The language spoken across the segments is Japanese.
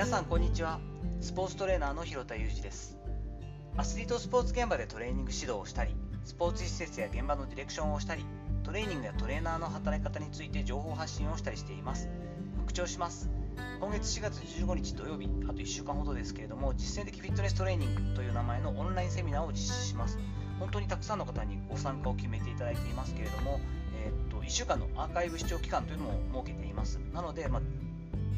皆さんこんにちは。スポーツトレーナーの広田裕二です。アスリートスポーツ現場でトレーニング指導をしたりスポーツ施設や現場のディレクションをしたりトレーニングやトレーナーの働き方について情報発信をしたりしています。復調します。今月4月15日土曜日あと1週間ほどですけれども実践的フィットネストレーニングという名前のオンラインセミナーを実施します。本当にたくさんの方にご参加を決めていただいていますけれども、えー、っと1週間のアーカイブ視聴期間というのも設けています。なので、まあ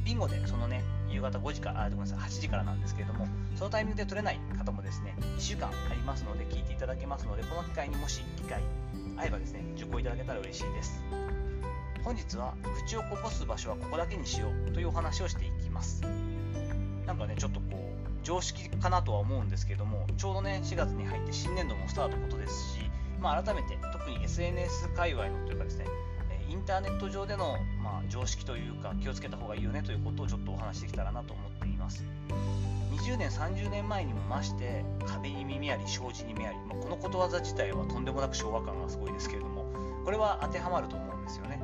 ビンゴでそのね、夕方5時から、あ、ごめんなさい、8時からなんですけれども、そのタイミングで取れない方もですね、1週間ありますので、聞いていただけますので、この機会にもし機会合えばですね、受講いただけたら嬉しいです。本日は、口をこぼす場所はここだけにしようというお話をしていきます。なんかね、ちょっとこう、常識かなとは思うんですけども、ちょうどね、4月に入って新年度もスタートことですし、まあ、改めて、特に SNS 界隈のというかですね、インターネット上での、まあ、常識というか気をつけた方がいいよねということをちょっとお話しできたらなと思っています。20年30年前にも増して壁に耳あり障子に目あり、まあ、このことわざ自体はとんでもなく昭和感がすごいですけれどもこれは当てはまると思うんですよね。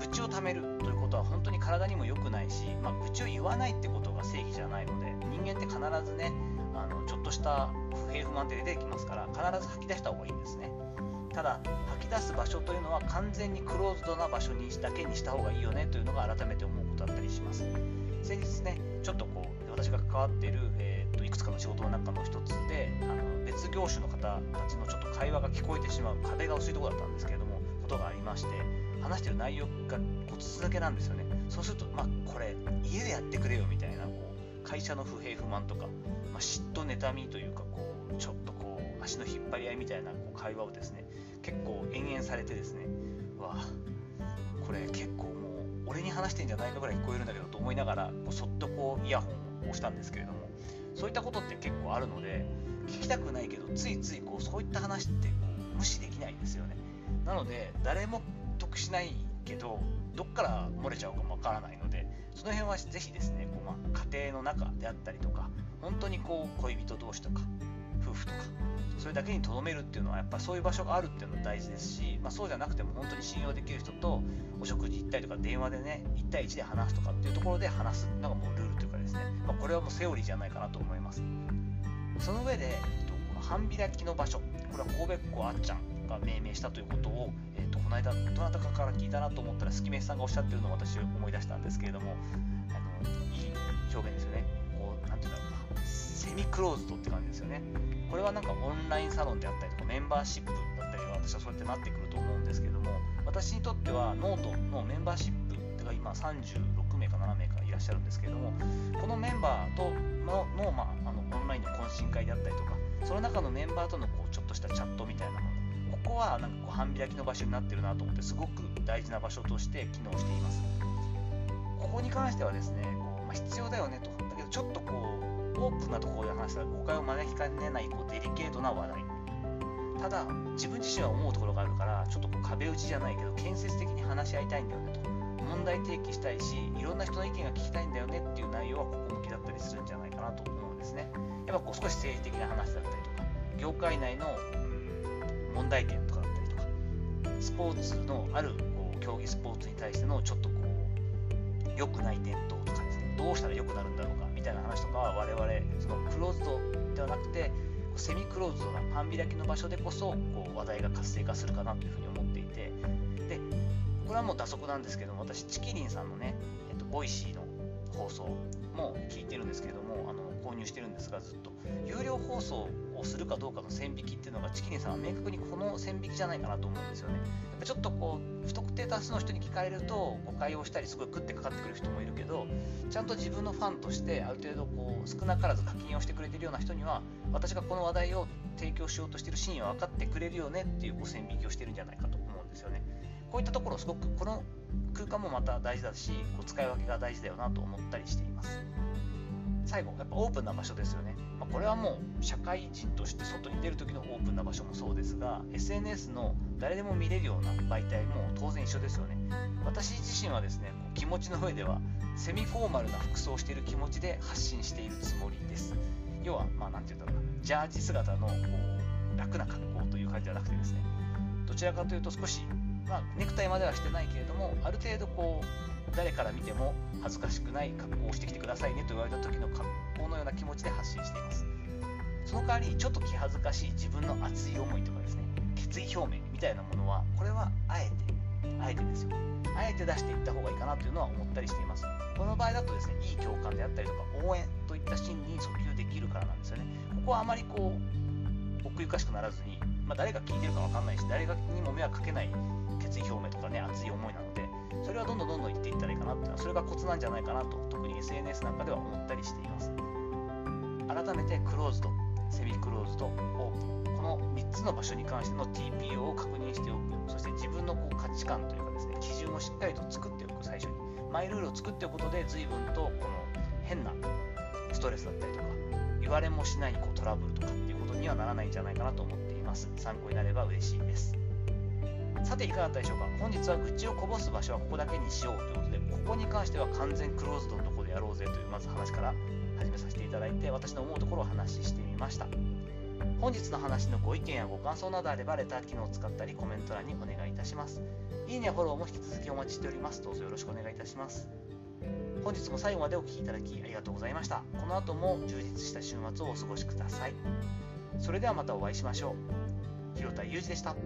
愚痴をためるということは本当に体にも良くないし、まあ、愚痴を言わないってことが正義じゃないので人間って必ずねあのちょっとした不平不満って出てきますから必ず吐き出した方がいいんですね。ただ吐き出す場所というのは完全にクローズドな場所にだけにした方がいいよねというのが改めて思うことだったりします。先日ねちょっとこう私が関わっている、えー、といくつかの仕事の中の一つであの別業種の方たちのちょっと会話が聞こえてしまう壁が薄いところだったんですけれどもことがありまして話してる内容が骨続けなんですよね。そうするとまあこれ家でやってくれよみたいなこう会社の不平不満とか、まあ、嫉妬妬みというかこうちょっとこう足の引っ張り合いみたいなこう会話をですね結構延々されてですねわこれ結構もう俺に話してんじゃないかぐらい聞こえるんだけどと思いながらこうそっとこうイヤホンを押したんですけれどもそういったことって結構あるので聞きたくないけどついついこうそういった話ってこう無視できないんですよね。なので誰も得しないけどどっから漏れちゃうかもわからないのでその辺はぜひですねこう、まあ、家庭の中であったりとか本当にこう恋人同士とか夫婦とかそれだけにとどめるっていうのはやっぱそういう場所があるっていうのは大事ですし、まあ、そうじゃなくても本当に信用できる人とお食事行ったりとか電話でね1対1で話すとかっていうところで話す。のがもうルールというかですね、まあ、これはもうセオリーじゃないかなと思います。その上で、えっと、この半開きの場所。これは神戸っ子あっちゃんが命名したということを、えっと、この間どなたかから聞いたなと思ったらスキメスさんがおっしゃってるのを私思い出したんですけれどもあのいい表現ですよね。こうなんていうんだろうな。セミクローズドって感じですよね。これはなんかオンラインサロンであったりとかメンバーシップだったりは私はそうやってなってくると思うんですけども私にとってはノートのメンバーシップが今36名か7名かいらっしゃるんですけどもこのメンバーとのの、まあ、あのオンラインの懇親会であったりとかその中のメンバーとのこうちょっとしたチャットみたいなもの。ここはなんかこう半開きの場所になってるなと思ってすごく大事な場所として機能しています。ここに関してはですねこう、まあ、必要だよねと。だけどちょっとこうオープンなところで話したら誤解を招きかねないこうデリケートな話題。ただ自分自身は思うところがあるからちょっとこう壁打ちじゃないけど建設的に話し合いたいんだよねと。問題提起したいしいろんな人の意見が聞きたいんだよねっていう内容はここ向きだったりするんじゃないかなと思うんですね。やっぱこう少し政治的な話だったりとか業界内の問題点とかだったりとかスポーツのあるこう競技スポーツに対してのちょっとこう良くない伝統とかですね。どうしたら良くなるんだろうか。たいな話とかは我々そのクローズドではなくてセミクローズドな半開きの場所でこそこう話題が活性化するかなというふうに思っていて。でこれはもう蛇足なんですけども私ちきりんさんのね、えっと、 Voicy の放送も聞いてるんですけれどもあの購入してるんですがずっと有料放送をするかどうかの線引きっていうのがチキリンさんは明確にこの線引きじゃないかなと思うんですよね。やっぱちょっとこう不特定多数の人に聞かれると誤解をしたりすごい食ってかかってくる人もいるけどちゃんと自分のファンとしてある程度こう少なからず課金をしてくれてるような人には私がこの話題を提供しようとしてる真意は分かってくれるよねっていうこう線引きをしてるんじゃないかと思うんですよね。こういったところすごくこの空間もまた大事だしこう使い分けが大事だよなと思ったりしています。最後やっぱオープンな場所ですよね、まあ、これはもう社会人として外に出る時のオープンな場所もそうですが SNS の誰でも見れるような媒体も当然一緒ですよね。私自身はですね気持ちの上ではセミフォーマルな服装をしている気持ちで発信しているつもりです。要はまあ何て言うんだろうな。ジャージ姿のこう楽な格好という感じではなくてですね。どちらかというと少しまあ、ネクタイまではしてないけれどもある程度こう誰から見ても恥ずかしくない格好をしてきてくださいねと言われた時の格好のような気持ちで発信しています。その代わりちょっと気恥ずかしい自分の熱い思いとかですね決意表明みたいなものはこれはあえてあえてですよ。あえて出していった方がいいかなというのは思ったりしています。この場合だとですねいい共感であったりとか応援といった心理に訴求できるからなんですよね。ここはあまりこう奥ゆかしくならずに、まあ、誰が聞いてるか分かんないし誰にも迷惑かけない決意表明とかね熱い思いなのでそれはどんどんどんどん言っていったらいいかなっていうのはそれがコツなんじゃないかなと特に SNS なんかでは思ったりしています。改めてクローズドセミクローズドオープンこの3つの場所に関しての TPO を確認しておく。そして自分のこう価値観というかですね基準をしっかりと作っておく最初に。マイルールを作っておくことで随分とこの変なストレスだったりとか言われもしないこうトラブルとかっていうことにはならないんじゃないかなと思っています。参考になれば嬉しいです。さていかがだったでしょうか？本日は愚痴をこぼす場所はここだけにしようということでここに関しては完全クローズドのところでやろうぜというまず話から始めさせていただいて私の思うところを話してみました。本日の話のご意見やご感想などあればレター機能を使ったりコメント欄にお願いいたします。いいねやフォローも引き続きお待ちしております。どうぞよろしくお願いいたします。本日も最後までお聴きいただきありがとうございました。この後も充実した週末をお過ごしください。それではまたお会いしましょう。広田裕二でした。